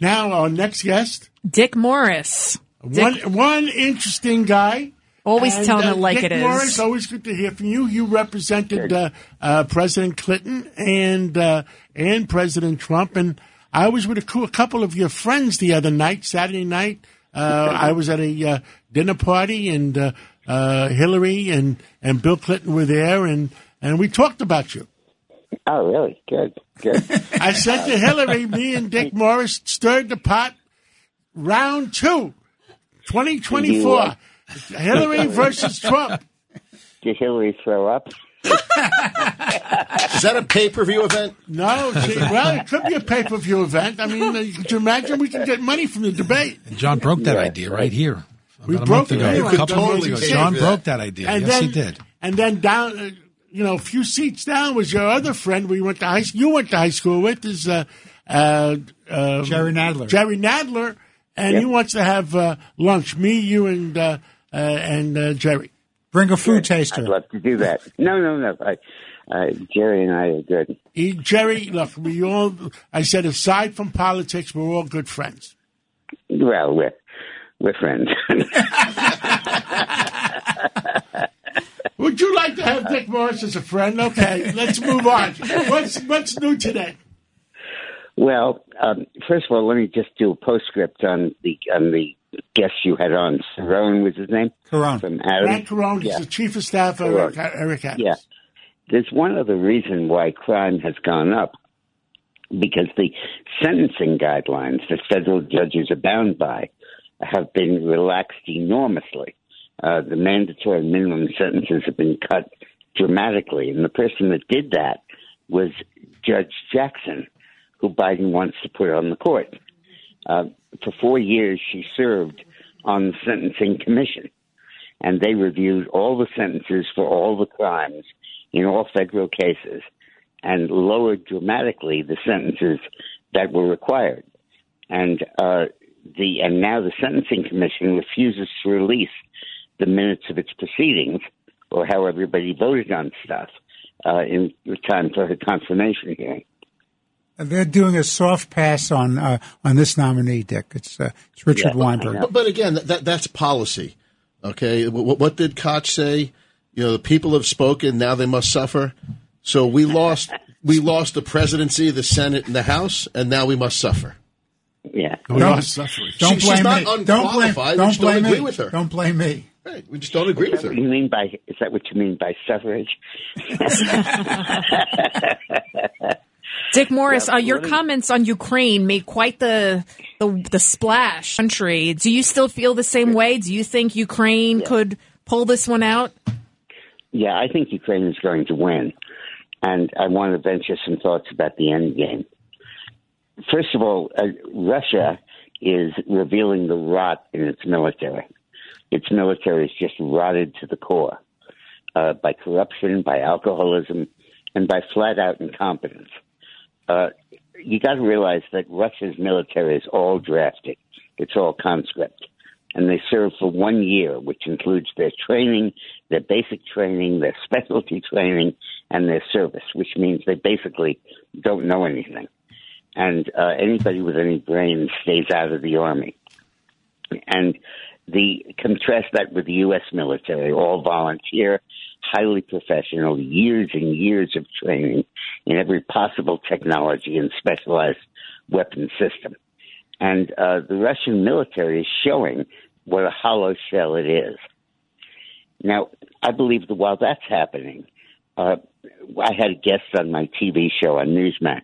Now, our next guest, Dick Morris. one one interesting guy. Always And, telling uh, it like Dick it is. Morris, always good to hear from you. You represented uh, uh, President Clinton and uh, and President Trump, and I was with a, a couple of your friends the other night, Saturday night. Uh, I was at a uh, dinner party, and uh, uh, Hillary and, and Bill Clinton were there, and, and we talked about you. Oh, really? Good, good. I said to Hillary, me and Dick Morris stirred the pot. Round two, 2024. You, uh, Hillary versus Trump. Did Hillary throw up? Is that a pay per view event? No, see, well, it could be a pay per view event. I mean, uh, could you imagine we can get money from the debate? John broke that Yeah, idea right, right. here. We a broke month it ago. anyway. A couple Totally months ago. John broke that idea. And yes, then, he did. And then down, uh, you know, a few seats down was your other friend we went to high You went to high school with is uh, uh, uh, Jerry Nadler. Jerry Nadler, and he wants to have uh, lunch. Me, you, and uh, uh, and uh, Jerry. Bring a food taster. I'd love to do that. No, no, no. I, uh, Jerry and I are good. He, Jerry, look, we all. I said aside from politics, we're all good friends. Well, we're we're friends. Would you like to have Dick Morris as a friend? Okay, let's move on. What's what's new today? well, um, first of all, let me just do a postscript on the on the guest you had on. Cerrone was his name Carone. from Adam. Frank Carone is the chief of staff of Eric, Eric Adams. Yeah. There's one other reason why crime has gone up because the sentencing guidelines that federal judges are bound by have been relaxed enormously. Uh, the mandatory minimum sentences have been cut dramatically, and the person that did that was Judge Jackson, who Biden wants to put on the court. Uh, for four years, she served on the Sentencing Commission and they reviewed all the sentences for all the crimes in all federal cases and lowered dramatically the sentences that were required. And uh, the and now the Sentencing Commission refuses to release the minutes of its proceedings or how everybody voted on stuff uh, in time for the confirmation hearing. They're doing a soft pass on uh, on this nominee, Dick. It's uh, it's Richard Yeah, Weinberg. But, but again, that, that that's policy. Okay, what, what did Koch say? You know, the people have spoken. Now they must suffer. So we lost. we lost the presidency, the Senate, and the House, and now we must suffer. Yeah. We are suffer. Don't She- she's blame not me. Don't blame. unqualified. Don't just don't blame agree me. with her. Don't blame me. Right, we just don't agree with her. What do you mean by is that what you mean by suffrage? Dick Morris, Yeah, uh, your really. comments on Ukraine made quite the, the the splash. Country. Do you still feel the same way? Do you think Ukraine could pull this one out? Yeah, I think Ukraine is going to win. And I want to venture some thoughts about the end game. First of all, uh, Russia is revealing the rot in its military. Its military is just rotted to the core uh, by corruption, by alcoholism, and by flat out incompetence. Uh, you got to realize that Russia's military is all drafted. It's all conscript. And they serve for one year, which includes their training, their basic training, their specialty training, and their service, which means they basically don't know anything. And uh, anybody with any brains stays out of the army. And the contrast that with the U.S. military, all volunteer, highly professional, years and years of training in every possible technology and specialized weapon system. And uh, the Russian military is showing what a hollow shell it is. Now, I believe that while that's happening, uh, I had a guest on my TV show on Newsmax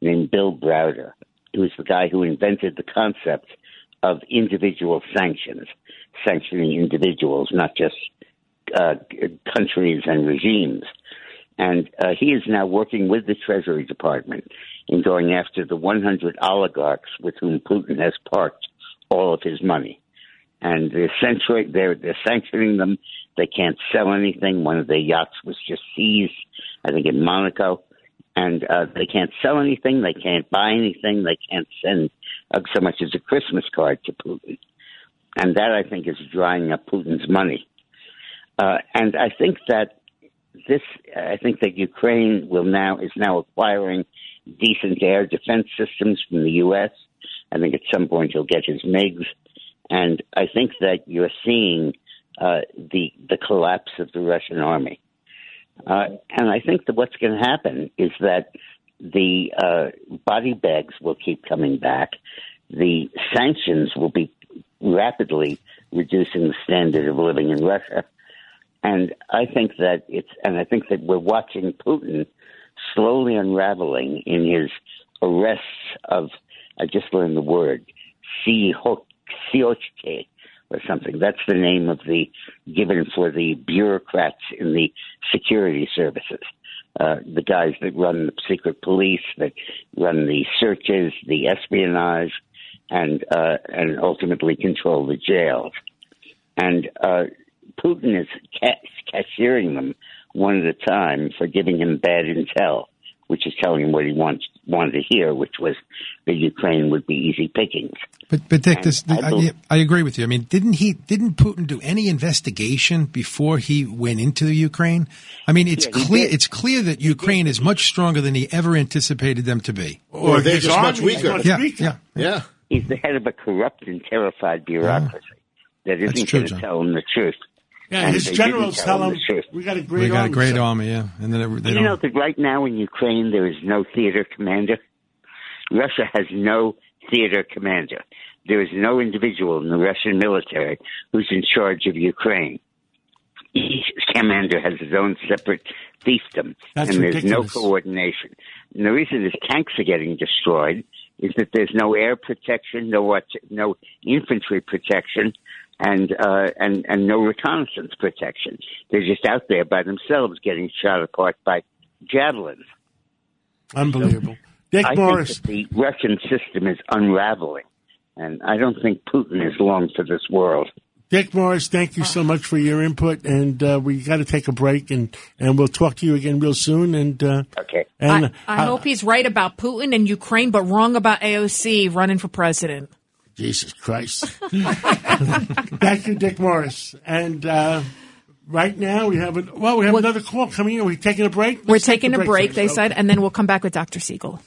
named Bill Browder, who is the guy who invented the concept of individual sanctions, sanctioning individuals, not just uh, countries and regimes. And uh, he is now working with the Treasury Department in going after the 100 oligarchs with whom Putin has parked all of his money. And they're, censor- they're, they're sanctioning them. They can't sell anything. One of their yachts was just seized, I think, in Monaco. And uh, they can't sell anything. They can't buy anything. They can't send uh, so much as a Christmas card to Putin. And that, I think, is drying up Putin's money. Uh, and I think that this, I think that Ukraine will now is now acquiring decent air defense systems from the U.S. I think at some point he'll get his MiGs, and I think that you're seeing uh, the the collapse of the Russian army. Uh, and I think that what's going to happen is that the uh, body bags will keep coming back. The sanctions will be rapidly reducing the standard of living in Russia. And I think that it's, and I think that we're watching Putin slowly unraveling in his arrests of, I just learned the word, Siochke or something. That's the name of the, given for the bureaucrats in the security services. Uh, the guys that run the secret police, that run the searches, the espionage, and uh, and ultimately control the jails. And uh, Putin is ca- cashiering them one at a time for giving him bad intel, which is telling him what he wants wanted to hear, which was that Ukraine would be easy pickings. But but Dick, this, I, I, I, agree with you. I mean, didn't he? Didn't Putin do any investigation before he went into the Ukraine? I mean, it's yeah, clear. It's clear that Ukraine is much stronger than he ever anticipated them to be. Or, or they're just much weaker. Much yeah, weaker. yeah, yeah. He's the head of a corrupt and terrified bureaucracy yeah. that isn't going to tell him the truth. Yeah, and his generals tell him the truth. we got a great. army. We got army, a great so. army, yeah. And then it, you know that right now in Ukraine there is no theater commander. Russia has no theater commander. There is no individual in the Russian military who's in charge of Ukraine. Each commander has his own separate fiefdom, That's and there's ridiculous. no coordination. And the reason his tanks are getting destroyed is that there's no air protection, no what, no infantry protection, and uh, and and no reconnaissance protection. They're just out there by themselves, getting shot apart by javelins. Unbelievable. So Dick I Morris. Think the Russian system is unraveling, and I don't think Putin is long for this world. Dick Morris, thank you so much for your input, and uh, we got to take a break, and, and we'll talk to you again real soon. And uh, okay, and I, I hope he's right about Putin and Ukraine, but wrong about AOC running for president. Jesus Christ! thank you, Dick Morris, and. Uh, right now we have a, well we have Well- another call coming in. We're we taking a break? We're Let's take taking the a break, first. they Okay. said, and then we'll come back with Dr. Siegel.